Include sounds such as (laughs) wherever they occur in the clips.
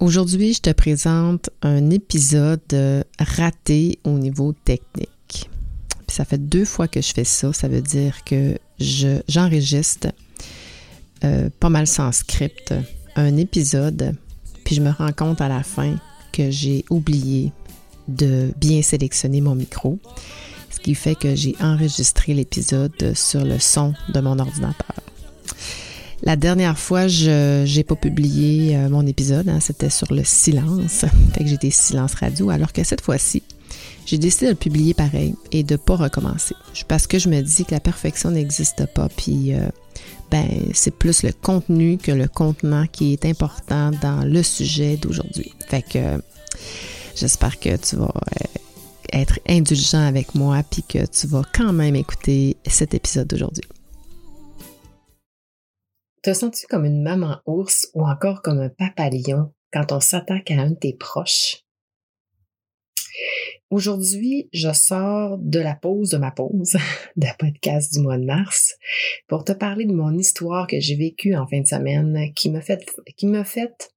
Aujourd'hui, je te présente un épisode raté au niveau technique. ça fait deux fois que je fais ça. Ça veut dire que j'enregistre euh, pas mal sans script un épisode, puis je me rends compte à la fin que j'ai oublié de bien sélectionner mon micro, ce qui fait que j'ai enregistré l'épisode sur le son de mon ordinateur. La dernière fois, je n'ai pas publié euh, mon épisode, hein, c'était sur le silence, (laughs) fait que j'étais silence radio, alors que cette fois-ci, j'ai décidé de le publier pareil et de pas recommencer. Parce que je me dis que la perfection n'existe pas, puis euh, ben, c'est plus le contenu que le contenant qui est important dans le sujet d'aujourd'hui. Fait que j'espère que tu vas euh, être indulgent avec moi, puis que tu vas quand même écouter cet épisode d'aujourd'hui. Te sens-tu comme une maman ours ou encore comme un papa lion quand on s'attaque à un de tes proches? Aujourd'hui, je sors de la pause de ma pause (laughs) de podcast du mois de mars pour te parler de mon histoire que j'ai vécue en fin de semaine qui me fait, qui me fait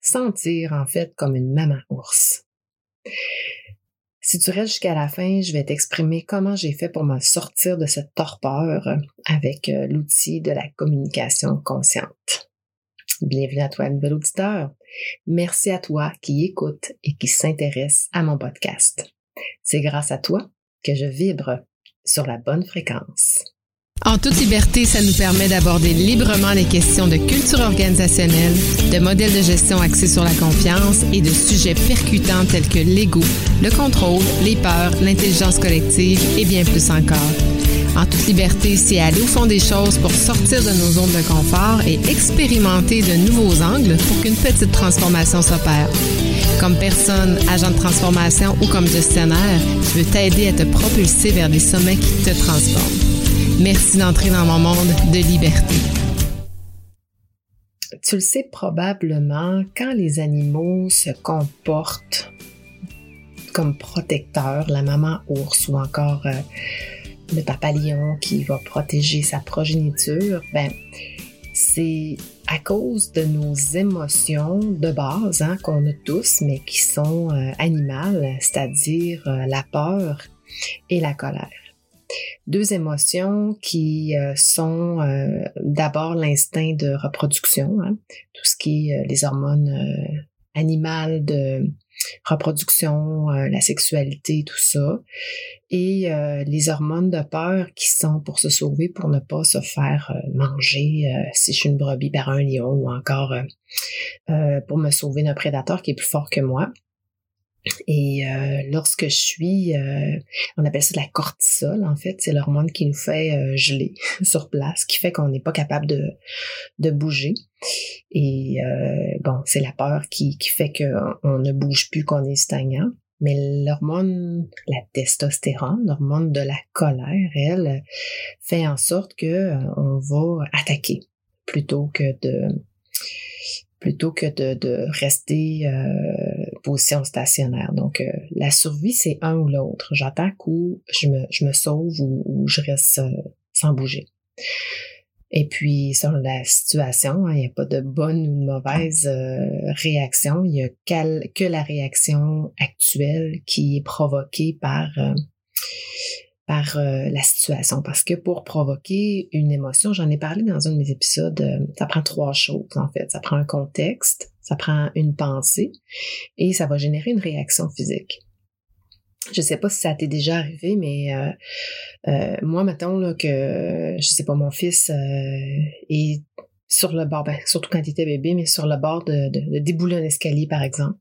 sentir en fait comme une maman ours. Si tu restes jusqu'à la fin, je vais t'exprimer comment j'ai fait pour me sortir de cette torpeur avec euh, l'outil de la communication consciente. Bienvenue à toi, nouvel auditeur. Merci à toi qui écoute et qui s'intéresse à mon podcast. C'est grâce à toi que je vibre sur la bonne fréquence. En toute liberté, ça nous permet d'aborder librement les questions de culture organisationnelle, de modèles de gestion axés sur la confiance et de sujets percutants tels que l'ego, le contrôle, les peurs, l'intelligence collective et bien plus encore. En toute liberté, c'est aller au fond des choses pour sortir de nos zones de confort et expérimenter de nouveaux angles pour qu'une petite transformation s'opère. Comme personne, agent de transformation ou comme gestionnaire, je veux t'aider à te propulser vers des sommets qui te transforment. Merci d'entrer dans mon monde de liberté. Tu le sais probablement, quand les animaux se comportent comme protecteurs, la maman ours ou encore euh, le papa lion qui va protéger sa progéniture, ben, c'est à cause de nos émotions de base hein, qu'on a tous, mais qui sont euh, animales, c'est-à-dire euh, la peur et la colère. Deux émotions qui euh, sont euh, d'abord l'instinct de reproduction, hein, tout ce qui est euh, les hormones animales de reproduction, la sexualité, tout ça, et les hormones de peur qui sont pour se sauver, pour ne pas se faire manger si je suis une brebis par un lion ou encore pour me sauver d'un prédateur qui est plus fort que moi. Et euh, lorsque je suis, euh, on appelle ça de la cortisol, en fait, c'est l'hormone qui nous fait euh, geler (laughs) sur place, qui fait qu'on n'est pas capable de, de bouger. Et bon, c'est la peur qui, qui fait qu'on ne bouge plus, qu'on est stagnant. Mais l'hormone, la testostérone, l'hormone de la colère, elle, fait en sorte que on va attaquer plutôt que de plutôt que de, de rester position stationnaire. Donc, euh, la survie, c'est un ou l'autre. J'attaque ou je me, je me sauve ou, je reste euh, sans bouger. Et puis, selon la situation, hein, il n'y a pas de bonne ou de mauvaise euh, réaction. Il n'y a que la réaction actuelle qui est provoquée par par la situation. Parce que pour provoquer une émotion, j'en ai parlé dans un de mes épisodes, ça prend trois choses en fait. Ça prend un contexte, ça prend une pensée et ça va générer une réaction physique. Je sais pas si ça t'est déjà arrivé, mais euh, euh, moi, mettons que, je sais pas, mon fils euh, est sur le bord, ben, surtout quand il était bébé, mais sur le bord de, débouler un escalier, par exemple.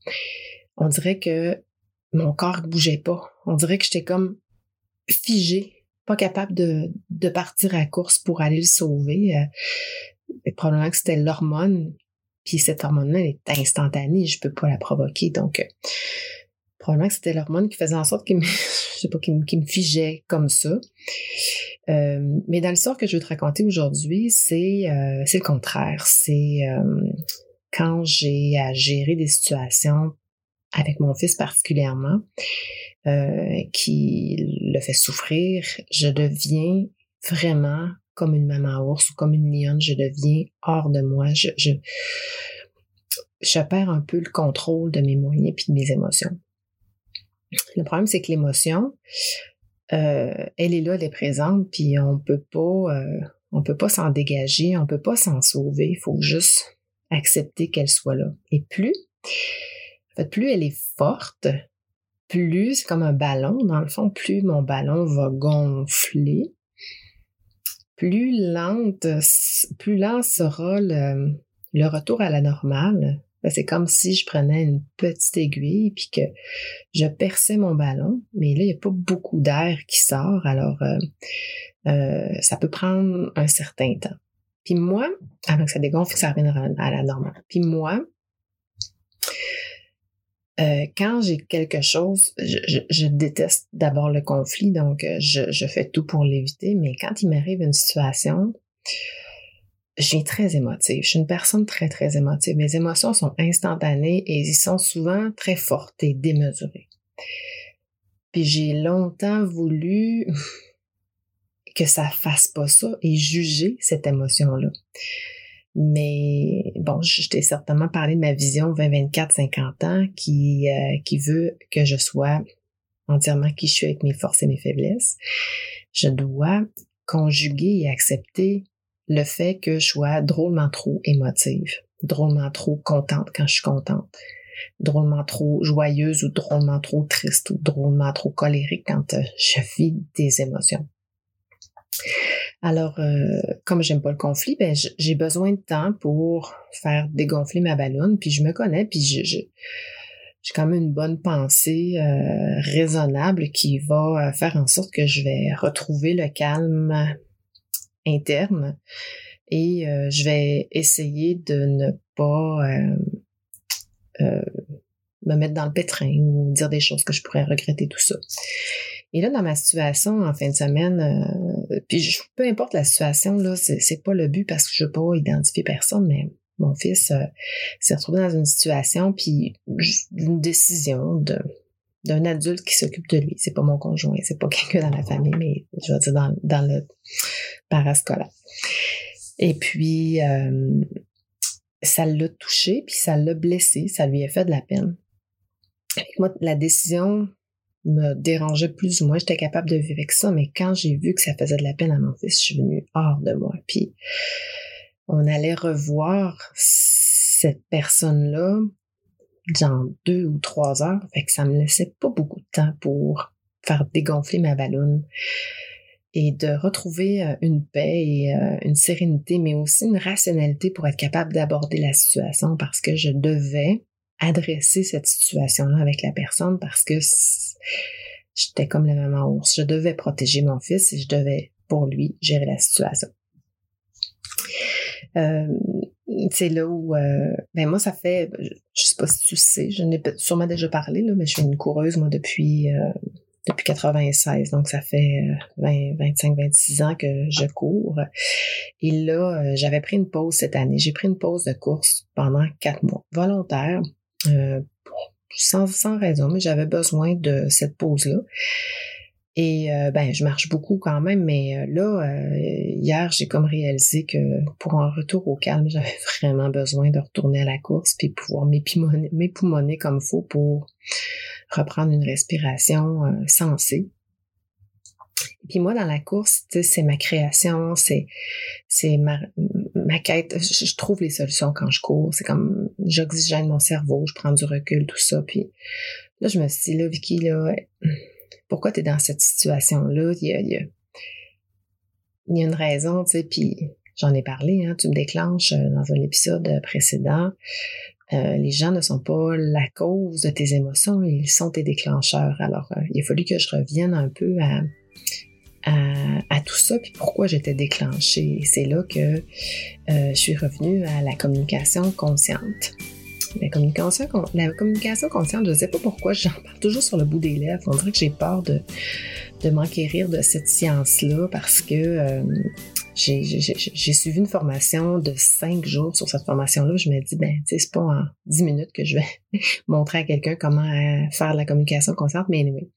On dirait que mon corps ne bougeait pas. On dirait que j'étais comme figée, pas capable de, de partir à course pour aller le sauver. probablement que c'était l'hormone puis cette hormone-là, est instantanée, je peux pas la provoquer. Donc, euh, probablement que c'était l'hormone qui faisait en sorte qu'il me, (laughs) je sais pas, qu'il me, figeait comme ça. Euh, mais dans l'histoire que je veux te raconter aujourd'hui, c'est euh, c'est le contraire. C'est quand j'ai à gérer des situations avec mon fils particulièrement, qui le fait souffrir, je deviens vraiment comme une maman ours ou comme une lionne, je deviens hors de moi. Je, perds un peu le contrôle de mes moyens puis de mes émotions. Le problème, c'est que l'émotion, euh, elle est là, elle est présente, puis on peut pas, euh, on peut pas s'en dégager, on peut pas s'en sauver. Il faut juste accepter qu'elle soit là. Et plus, en fait, plus elle est forte, plus c'est comme un ballon, dans le fond, plus mon ballon va gonfler, plus lente, plus lent sera le, le retour à la normale. Ben, c'est comme si je prenais une petite aiguille puis que je perçais mon ballon, mais là, il n'y a pas beaucoup d'air qui sort, alors euh, euh, ça peut prendre un certain temps. Puis moi, avant que ça dégonfle, que ça revienne à la normale. Puis moi, euh, quand j'ai quelque chose, je, déteste d'abord le conflit, donc je, je fais tout pour l'éviter, mais quand il m'arrive une situation, je suis très émotive. Je suis une personne très, très émotive. Mes émotions sont instantanées et ils sont souvent très fortes et démesurées. Puis j'ai longtemps voulu (laughs) que ça fasse pas ça et juger cette émotion-là. Mais bon, je t'ai certainement parlé de ma vision 20, 24, 50 ans qui, euh, qui veut que je sois entièrement qui je suis avec mes forces et mes faiblesses. Je dois conjuguer et accepter le fait que je sois drôlement trop émotive, drôlement trop contente quand je suis contente, drôlement trop joyeuse ou drôlement trop triste ou drôlement trop colérique quand euh, je vis des émotions. Alors, euh, comme j'aime pas le conflit, ben j'ai besoin de temps pour faire dégonfler ma ballonne, puis je me connais, puis je, j'ai quand même une bonne pensée euh, raisonnable qui va faire en sorte que je vais retrouver le calme interne et euh, je vais essayer de ne pas euh, euh, me mettre dans le pétrin ou dire des choses que je pourrais regretter tout ça. Et là, dans ma situation en fin de semaine, puis peu importe la situation, là, c'est pas le but parce que je veux pas identifier personne, mais mon fils s'est retrouvé dans une situation, puis une décision de d'un adulte qui s'occupe de lui. C'est pas mon conjoint, c'est pas quelqu'un dans la famille, mais je veux dire dans, dans le parascolaire. Et puis, euh, ça l'a touché, puis ça l'a blessé, ça lui a fait de la peine. Moi, la décision me dérangeait plus ou moins, j'étais capable de vivre avec ça, mais quand j'ai vu que ça faisait de la peine à mon fils, je suis venue hors de moi. Puis, on allait revoir cette personne-là dans deux ou trois heures. Fait que ça me laissait pas beaucoup de temps pour faire dégonfler ma ballonne et de retrouver euh, une paix et euh, une sérénité, mais aussi une rationalité pour être capable d'aborder la situation parce que je devais adresser cette situation-là avec la personne parce que j'étais comme la maman ours. Je devais protéger mon fils et je devais, pour lui, gérer la situation. Euh, c'est là où, euh, ben moi, ça fait, je, sais pas si tu sais, je n'ai sûrement déjà parlé, là, mais je suis une coureuse, moi, depuis, euh, depuis 96. Donc, ça fait 20, 25, 26 ans que je cours. Et là, euh, j'avais pris une pause cette année. J'ai pris une pause de course pendant quatre mois, volontaire, sans, sans raison, mais j'avais besoin de cette pause-là. Et euh, ben, je marche beaucoup quand même, mais euh, là, euh, hier, j'ai comme réalisé que pour un retour au calme, (laughs) j'avais vraiment besoin de retourner à la course puis pouvoir m'époumoner comme il faut pour reprendre une respiration sensée. Puis moi, dans la course, c'est ma création, c'est c'est ma, ma quête. Je, trouve les solutions quand je cours. C'est comme j'oxygène mon cerveau, je prends du recul, tout ça. Puis là, je me suis dit, là, Vicky, là, pourquoi tu es dans cette situation-là? Il y a, il y a, une raison, tu sais, puis j'en ai parlé, hein, tu me déclenches euh, dans un épisode précédent. Euh, les gens ne sont pas la cause de tes émotions, ils sont tes déclencheurs. Alors, euh, il a fallu que je revienne un peu à, à, tout ça, puis pourquoi j'étais déclenchée. C'est là que je suis revenue à la communication consciente. La communication, la communication consciente, je ne sais pas pourquoi j'en parle toujours sur le bout des lèvres. On dirait que j'ai peur de, de m'enquérir de cette science-là parce que euh, j'ai suivi une formation de cinq jours sur cette formation-là. Je me dis, ben, tu c'est pas en dix minutes que je vais (laughs) montrer à quelqu'un comment euh, faire la communication consciente, mais anyway.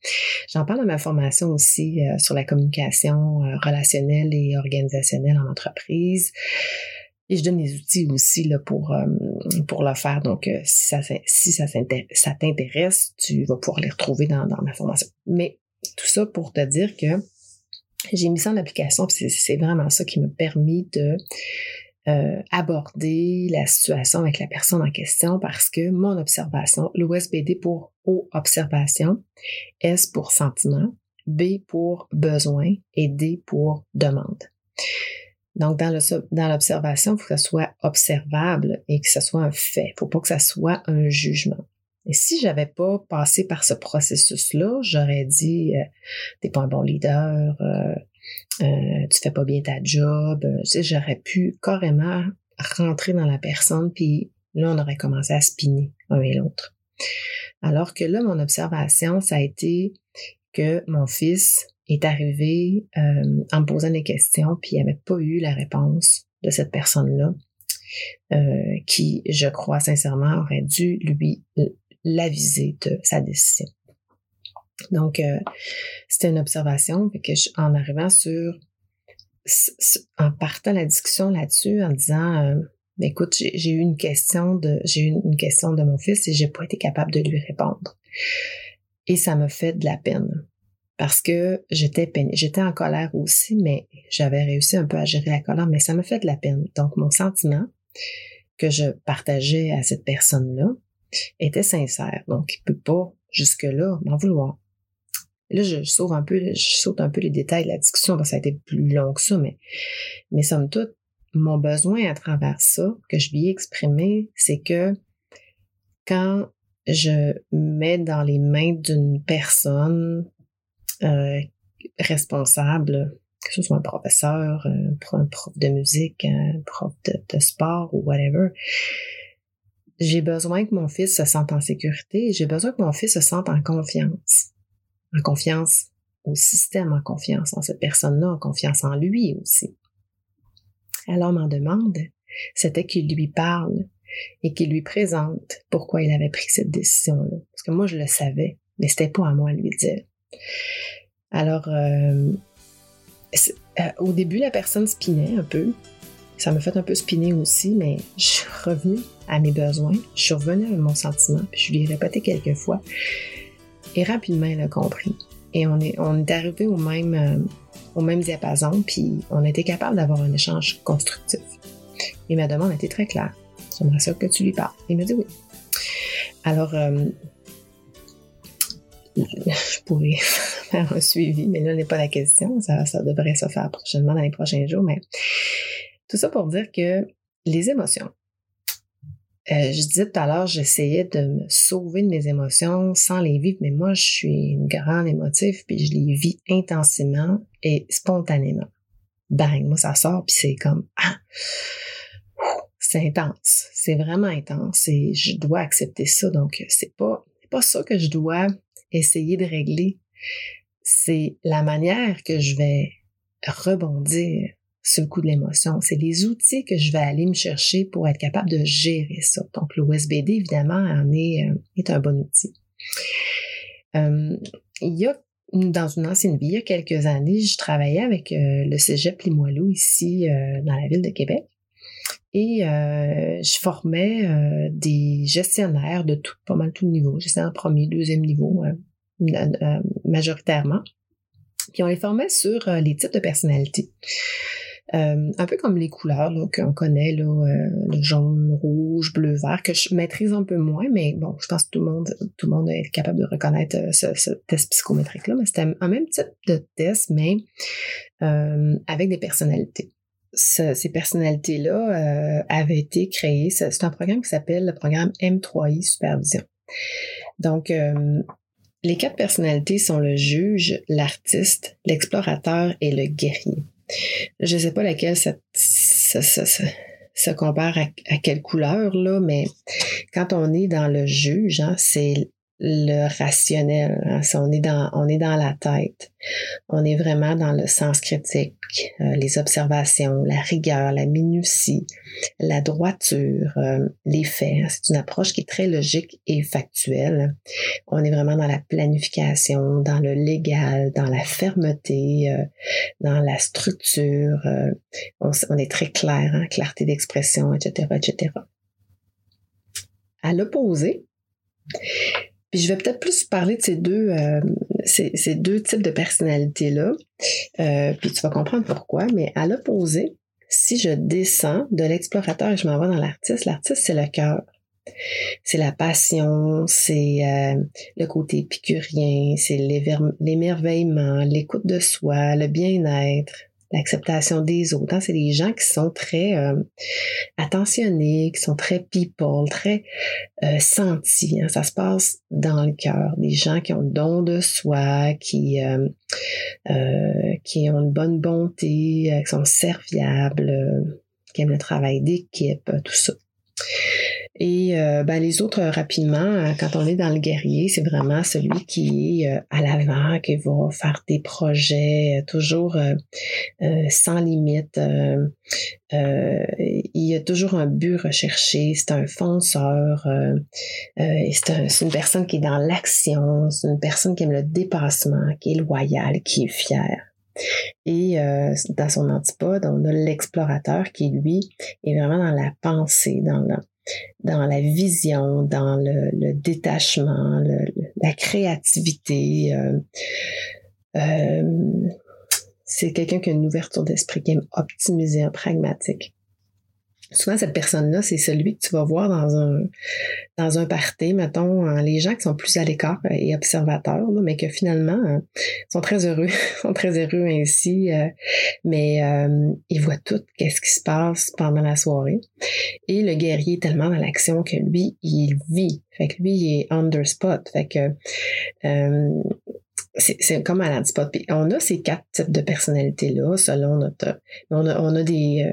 J'en parle dans ma formation aussi euh, sur la communication relationnelle et organisationnelle en entreprise. Et je donne les outils aussi là, pour, euh, pour le faire. Donc, euh, si ça, si ça t'intéresse, tu vas pouvoir les retrouver dans, dans ma formation. Mais tout ça pour te dire que j'ai mis ça en application, c'est vraiment ça qui m'a permis de euh, aborder la situation avec la personne en question parce que mon observation, l'OSBD pour O observation, S pour sentiment, B pour besoin et D pour demande. Donc, dans l'observation, il faut que ça soit observable et que ce soit un fait. Il ne faut pas que ça soit un jugement. Et si j'avais pas passé par ce processus-là, j'aurais dit euh, t'es pas un bon leader, euh, euh, tu fais pas bien ta job. Euh, j'aurais pu carrément rentrer dans la personne, puis là, on aurait commencé à spinner un et l'autre. Alors que là, mon observation, ça a été que mon fils est arrivé euh, en me posant des questions, puis il n'avait pas eu la réponse de cette personne-là, euh, qui, je crois sincèrement, aurait dû lui l'aviser de sa décision. Donc, euh, c'était une observation, que en arrivant sur, en partant la discussion là-dessus, en disant, euh, écoute, j'ai eu une question de, j'ai eu une question de mon fils et j'ai pas été capable de lui répondre. Et ça me fait de la peine parce que j'étais j'étais en colère aussi, mais j'avais réussi un peu à gérer la colère, mais ça me fait de la peine. Donc, mon sentiment que je partageais à cette personne-là était sincère. Donc, il peut pas jusque-là m'en vouloir. Là, je, sauve un peu, je saute un peu les détails de la discussion parce que ça a été plus long que ça, mais, mais somme toute, mon besoin à travers ça, que je lui ai exprimé, c'est que quand je mets dans les mains d'une personne euh, responsable, que ce soit un professeur, un prof de musique, un prof de, sport ou whatever, j'ai besoin que mon fils se sente en sécurité, j'ai besoin que mon fils se sente en confiance en confiance au système, en confiance en cette personne-là, en confiance en lui aussi. Alors ma demande, c'était qu'il lui parle et qu'il lui présente pourquoi il avait pris cette décision-là. Parce que moi, je le savais, mais c'était pas à moi de lui dire. Alors, euh, euh, au début, la personne spinait un peu. Ça m'a fait un peu spinner aussi, mais je suis revenue à mes besoins. Je suis revenue à mon sentiment, puis je lui ai répété quelques fois. Et rapidement, elle a compris. Et on est, arrivé au même, euh, au même diapason, puis on a été capable d'avoir un échange constructif. Et ma demande été très claire. J'aimerais ça que tu lui parles. Il m'a dit oui. Alors, euh, je pourrais (laughs) faire un suivi, mais là n'est pas la question. Ça, ça devrait se faire prochainement dans les prochains jours. Mais tout ça pour dire que les émotions, euh, je disais tout à l'heure, j'essayais de me sauver de mes émotions sans les vivre, mais moi, je suis une grande émotive, puis je les vis intensément et spontanément. Bang, moi, ça sort, puis c'est comme, ah, c'est intense, c'est vraiment intense, et je dois accepter ça, donc c'est pas, pas ça que je dois essayer de régler, c'est la manière que je vais rebondir ce coup de l'émotion. C'est les outils que je vais aller me chercher pour être capable de gérer ça. Donc, l'OSBD, évidemment, en est, euh, est un bon outil. Euh, il y a dans une ancienne vie, il y a quelques années, je travaillais avec euh, le Cégep Limoilou ici dans la ville de Québec. Et je formais des gestionnaires de tout, pas mal tout niveau, gestionnaire premier, deuxième niveau, majoritairement. Puis on les formait sur les types de personnalités. Euh, un peu comme les couleurs qu'on connaît, là, euh, le jaune, rouge, bleu, vert, que je maîtrise un peu moins, mais bon, je pense que tout le monde, tout le monde est capable de reconnaître euh, ce, test psychométrique-là. Mais c'était un même type de test, mais avec des personnalités. ces personnalités-là avaient été créées. C'est un programme qui s'appelle le programme M3I Supervision. Donc, les quatre personnalités sont le juge, l'artiste, l'explorateur et le guerrier. Je sais pas laquelle ça, compare à, quelle couleur, là, mais quand on est dans le juge, hein, c'est le rationnel. Hein. On est dans, on est dans la tête. On est vraiment dans le sens critique, euh, les observations, la rigueur, la minutie, la droiture, euh, les faits. Hein. C'est une approche qui est très logique et factuelle. On est vraiment dans la planification, dans le légal, dans la fermeté, euh, dans la structure. On, on, est très clair, hein, clarté d'expression, etc., etc. À l'opposé, puis je vais peut-être plus parler de ces deux, euh, ces, deux types de personnalités-là. Euh, puis tu vas comprendre pourquoi. Mais à l'opposé, si je descends de l'explorateur et je m'en vais dans l'artiste, l'artiste, c'est le cœur. C'est la passion, c'est euh, le côté épicurien, c'est l'émerveillement, l'écoute de soi, le bien-être, l'acceptation des autres. Hein. C'est des gens qui sont très euh, attentionnés, qui sont très people, très euh, sentis. Hein. Ça se passe dans le cœur. Des gens qui ont le don de soi, qui, euh, qui ont une bonne bonté, qui sont serviables, qui aiment le travail d'équipe, tout ça. Et euh, ben, les autres, euh, rapidement, euh, quand on est dans le guerrier, c'est vraiment celui qui est à l'avant, qui va faire des projets toujours sans limite. il y a toujours un but recherché, c'est un fonceur, c'est une personne qui est dans l'action, c'est une personne qui aime le dépassement, qui est loyale, qui est fière. Et dans son antipode, on a l'explorateur qui, lui, est vraiment dans la pensée, dans le, dans la vision, dans le, détachement, la créativité. Euh, euh, c'est quelqu'un qui a une ouverture d'esprit, qui aime optimiser, un pragmatique souvent cette personne-là, c'est celui que tu vas voir dans un dans un party, mettons, hein, les gens qui sont plus à l'écart et observateurs, mais que finalement hein, sont très heureux, (laughs) sont très heureux ainsi, euh, mais euh, ils voient tout qu'est-ce qui se passe pendant la soirée. Et le guerrier est tellement dans l'action que lui, il vit. Fait que lui, il est under spot. Fait que euh, c'est comme à l'antipode. on a ces quatre types de personnalités-là selon notre... On a, on a des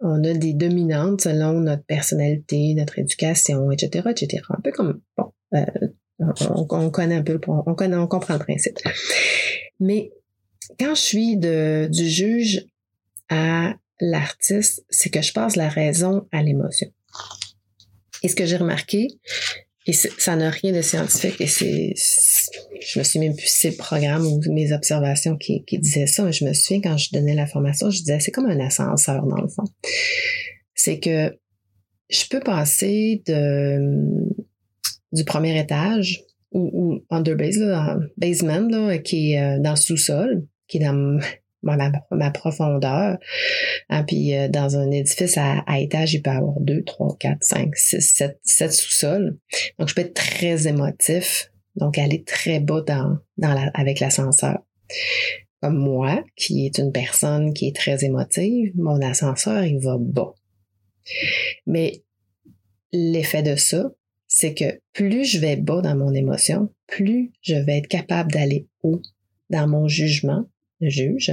on a des dominantes selon notre personnalité, notre éducation, etc., etc. Un peu comme, bon, euh, on, connaît un peu, on, connaît, on comprend le principe. Mais quand je suis de, du juge à l'artiste, c'est que je passe la raison à l'émotion. Et ce que j'ai remarqué, et ça n'a rien de scientifique, et c'est, je me suis même plus si c'est le programme ou mes observations qui, disaient ça, mais je me souviens quand je donnais la formation, je disais c'est comme un ascenseur dans le fond. C'est que je peux passer de du premier étage ou, ou underbase, basement, là, qui est euh, dans le sous-sol, qui est dans ma, profondeur. Hein, puis euh, dans un édifice à, étage, il peut y avoir deux, trois, quatre, cinq, six, sept, sept sous-sols. Donc, je peux être très émotif donc, aller très bas dans, dans la, avec l'ascenseur. Comme moi, qui est une personne qui est très émotive, mon ascenseur, il va bas. Mais l'effet de ça, c'est que plus je vais bas dans mon émotion, plus je vais être capable d'aller haut dans mon jugement, juge,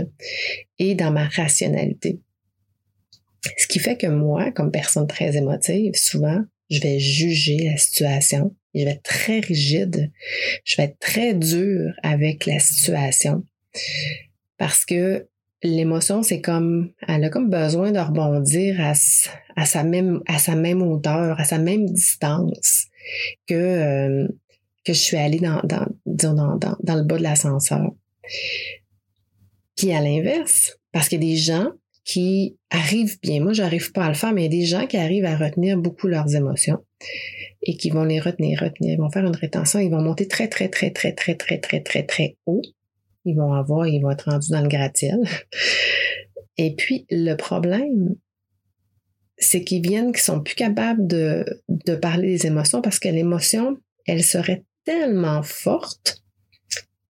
et dans ma rationalité. Ce qui fait que moi, comme personne très émotive, souvent, je vais juger la situation, je vais être très rigide, je vais être très dur avec la situation parce que l'émotion, c'est comme, elle a comme besoin de rebondir à, sa même, à sa même hauteur, à sa même distance que, euh, que je suis allée dans, dans, dans le bas de l'ascenseur. Qui à l'inverse, parce qu'il y a des gens qui arrivent bien. Moi, j'arrive pas à le faire, mais il y a des gens qui arrivent à retenir beaucoup leurs émotions et qui vont les retenir, retenir. Ils vont faire une rétention, ils vont monter très, très, très, très, très, très, très, très, très haut. Ils vont avoir, ils vont être rendus dans le gratte-ciel. (laughs) Et puis, le problème, c'est qu'ils viennent, qu'ils sont plus capables de, de parler des émotions parce que l'émotion, elle serait tellement forte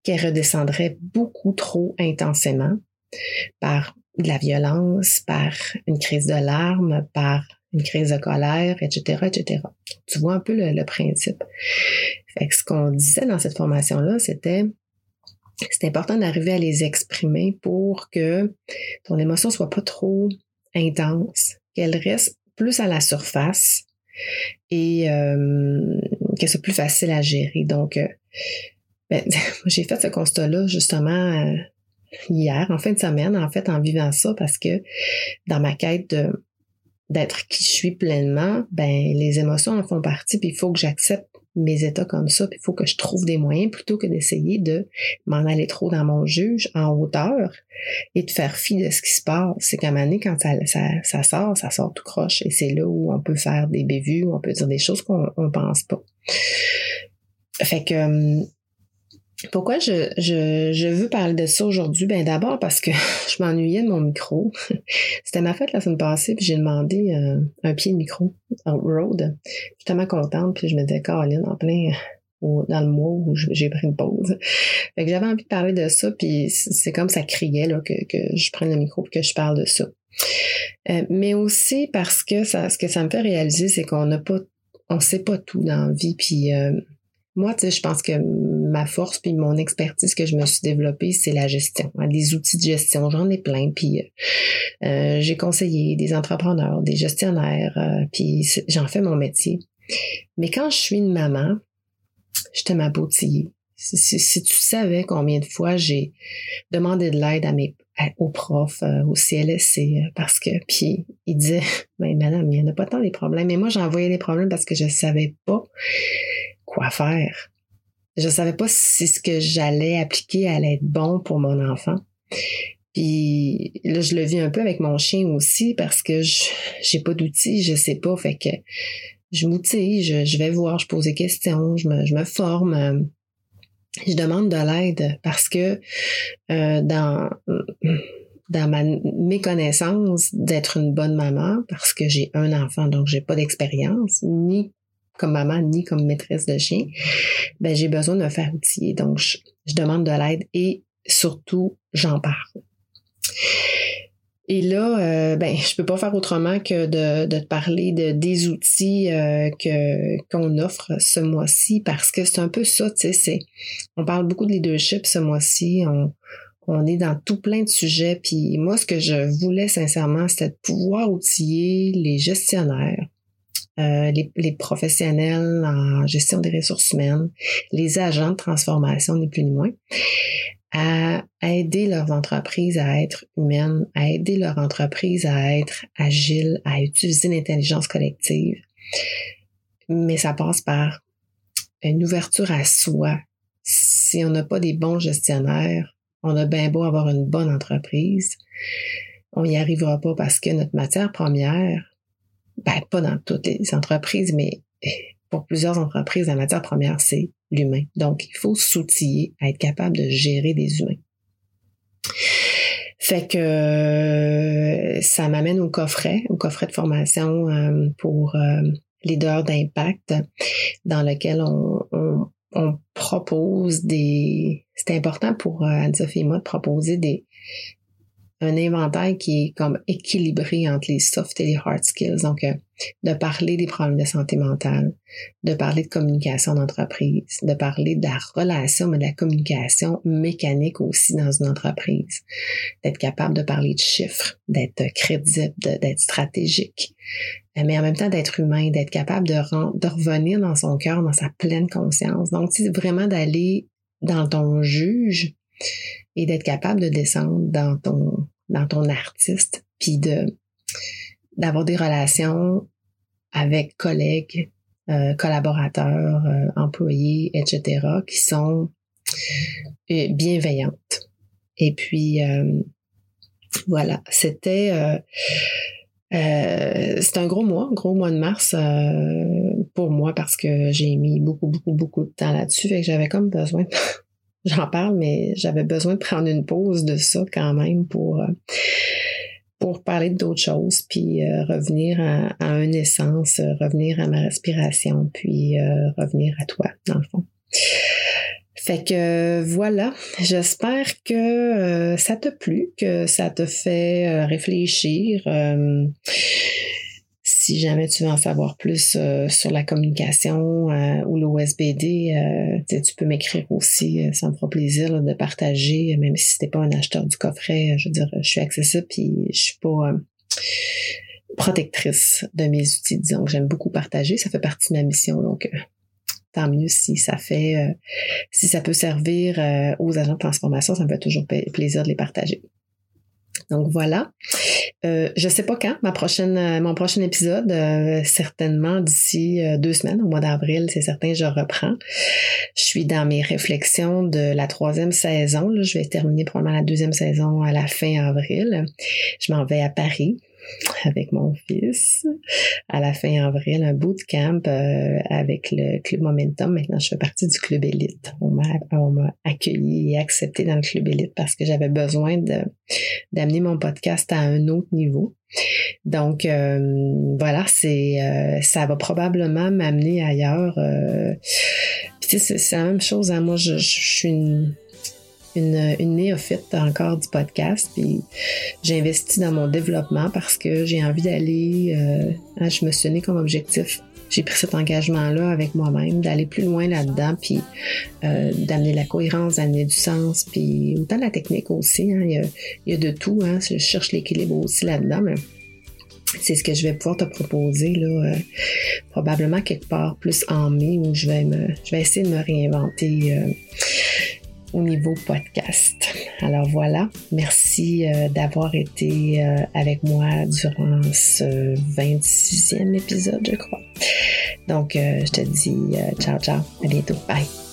qu'elle redescendrait beaucoup trop intensément par de la violence, par une crise de larmes, par une crise de colère, etc., etc. Tu vois un peu le, principe. Fait que ce qu'on disait dans cette formation-là, c'était c'est important d'arriver à les exprimer pour que ton émotion soit pas trop intense, qu'elle reste plus à la surface et euh, que c'est plus facile à gérer. Donc, ben, (laughs) j'ai fait ce constat-là justement hier, en fin de semaine, en fait, en vivant ça, parce que dans ma quête d'être qui je suis pleinement, ben les émotions en font partie, puis il faut que j'accepte mes états comme ça, puis il faut que je trouve des moyens plutôt que d'essayer de m'en aller trop dans mon juge en hauteur et de faire fi de ce qui se passe. C'est qu'à un moment donné, quand ça, ça, sort, ça sort tout croche et c'est là où on peut faire des bévues, on peut dire des choses qu'on on pense pas. Fait que hum, pourquoi je, je, je, veux parler de ça aujourd'hui? Ben d'abord parce que (laughs) je m'ennuyais de mon micro. (laughs) C'était ma fête la semaine passée, puis j'ai demandé euh, un pied de micro road. suis tellement contente, puis je me disais, Caroline, en plein dans le mois où j'ai pris une pause. Fait que j'avais envie de parler de ça, puis c'est comme ça criait là, que, que je prenne le micro et que je parle de ça. Euh, mais aussi parce que ça, ce que ça me fait réaliser, c'est qu'on n'a pas, on sait pas tout dans la vie, puis euh, moi, tu sais, je pense que ma force puis mon expertise que je me suis développée, c'est la gestion, des outils de gestion. J'en ai plein. Puis euh, euh, j'ai conseillé des entrepreneurs, des gestionnaires, euh, puis j'en fais mon métier. Mais quand je suis une maman, je te m'aboutiller. Si, si, tu savais combien de fois j'ai demandé de l'aide à mes aux profs, au CLSC, parce que puis il disait, (laughs) ben madame, il n'y en a pas tant des problèmes. Mais moi, j'envoyais des problèmes parce que je savais pas quoi faire. Je savais pas si ce que j'allais appliquer allait être bon pour mon enfant. Puis là, je le vis un peu avec mon chien aussi parce que je j'ai pas d'outils, je sais pas. Fait que je m'outille, je, vais voir, je pose des questions, je me, je me forme. Je demande de l'aide parce que euh, dans dans ma méconnaissance d'être une bonne maman parce que j'ai un enfant donc j'ai pas d'expérience ni comme maman ni comme maîtresse de chien, ben j'ai besoin me faire outiller. Donc, je, demande de l'aide et surtout, j'en parle. Et là, euh, ben, je peux pas faire autrement que de, de te parler de, des outils euh, que qu'on offre ce mois-ci parce que c'est un peu ça, tu sais, on parle beaucoup de leadership ce mois-ci, on, on est dans tout plein de sujets, puis moi, ce que je voulais sincèrement, c'était de pouvoir outiller les gestionnaires, euh, les, professionnels en gestion des ressources humaines, les agents de transformation, ni plus ni moins, à, aider leurs entreprises à être humaines, à aider leur entreprise à être agile, à utiliser l'intelligence collective. Mais ça passe par une ouverture à soi. Si on n'a pas des bons gestionnaires, on a bien beau avoir une bonne entreprise, on n'y arrivera pas parce que notre matière première, ben, pas dans toutes les entreprises, mais pour plusieurs entreprises, la matière première, c'est l'humain. Donc, il faut s'outiller à être capable de gérer des humains. Fait que ça m'amène au coffret, au coffret de formation euh, pour euh, leaders d'impact, dans lequel on, on, propose des... C'est important pour euh, Anne-Sophie et moi de proposer des, un inventaire qui est comme équilibré entre les soft et les hard skills. Donc, euh, de parler des problèmes de santé mentale, de parler de communication d'entreprise, de parler de la relation, mais de la communication mécanique aussi dans une entreprise, d'être capable de parler de chiffres, d'être crédible, d'être stratégique, euh, mais en même temps d'être humain, d'être capable de, de revenir dans son cœur, dans sa pleine conscience. Donc, c'est vraiment d'aller dans ton juge et d'être capable de descendre dans ton dans ton artiste, puis de d'avoir des relations avec collègues, euh, collaborateurs, euh, employés, etc., qui sont euh, bienveillantes. Et puis voilà, c'était c'est un gros mois, gros mois de mars pour moi parce que j'ai mis beaucoup, beaucoup, beaucoup de temps là-dessus. Fait que j'avais comme besoin j'en parle, mais j'avais besoin de prendre une pause de ça quand même pour euh, pour parler d'autres choses, puis euh, revenir à, à, une essence, revenir à ma respiration, puis euh, revenir à toi, dans le fond. Fait que voilà, j'espère que ça t'a plu, que ça te fait réfléchir si jamais tu veux en savoir plus euh, sur la communication euh, ou l'OSBD, euh, tu peux m'écrire aussi. ça me fera plaisir de partager, même si t'es pas un acheteur du coffret. Je veux dire, je suis accessible puis je suis pas protectrice de mes outils. Disons que j'aime beaucoup partager. Ça fait partie de ma mission. Donc, tant mieux si ça fait, euh, si ça peut servir euh, aux agents de transformation, ça me fait toujours plaisir de les partager. Donc voilà. Euh, je sais pas quand, ma prochaine, euh, mon prochain épisode, euh, certainement d'ici deux semaines, au mois d'avril, c'est certain, je reprends. Je suis dans mes réflexions de la troisième saison. Je vais terminer probablement la deuxième saison à la fin avril. Je m'en vais à Paris (laughs) avec mon fils à la fin avril, un bootcamp euh, avec le Club Momentum. Maintenant, je fais partie du Club Élite. On m'a accueilli et accepté dans le Club Élite parce que j'avais besoin d'amener mon podcast à un autre niveau. Donc euh, voilà, c'est euh, ça va probablement m'amener ailleurs. c'est la même chose. Hein. Moi, je, je suis une une, une néophyte encore du podcast, puis j'ai investi dans mon développement parce que j'ai envie d'aller, euh, hein, je me suis donné comme objectif j'ai pris cet engagement-là avec moi-même, d'aller plus loin là-dedans, puis euh, d'amener la cohérence, d'amener du sens, puis autant la technique aussi. Hein, il, y a, il, y a, de tout. Hein, je cherche l'équilibre aussi là-dedans, mais c'est ce que je vais pouvoir te proposer là, euh, probablement quelque part plus en mai où je vais me, je vais essayer de me réinventer. Au niveau podcast. Alors voilà, merci euh, d'avoir été euh, avec moi durant ce 26e épisode, je crois. Donc, euh, je te dis ciao, ciao, à bientôt, bye.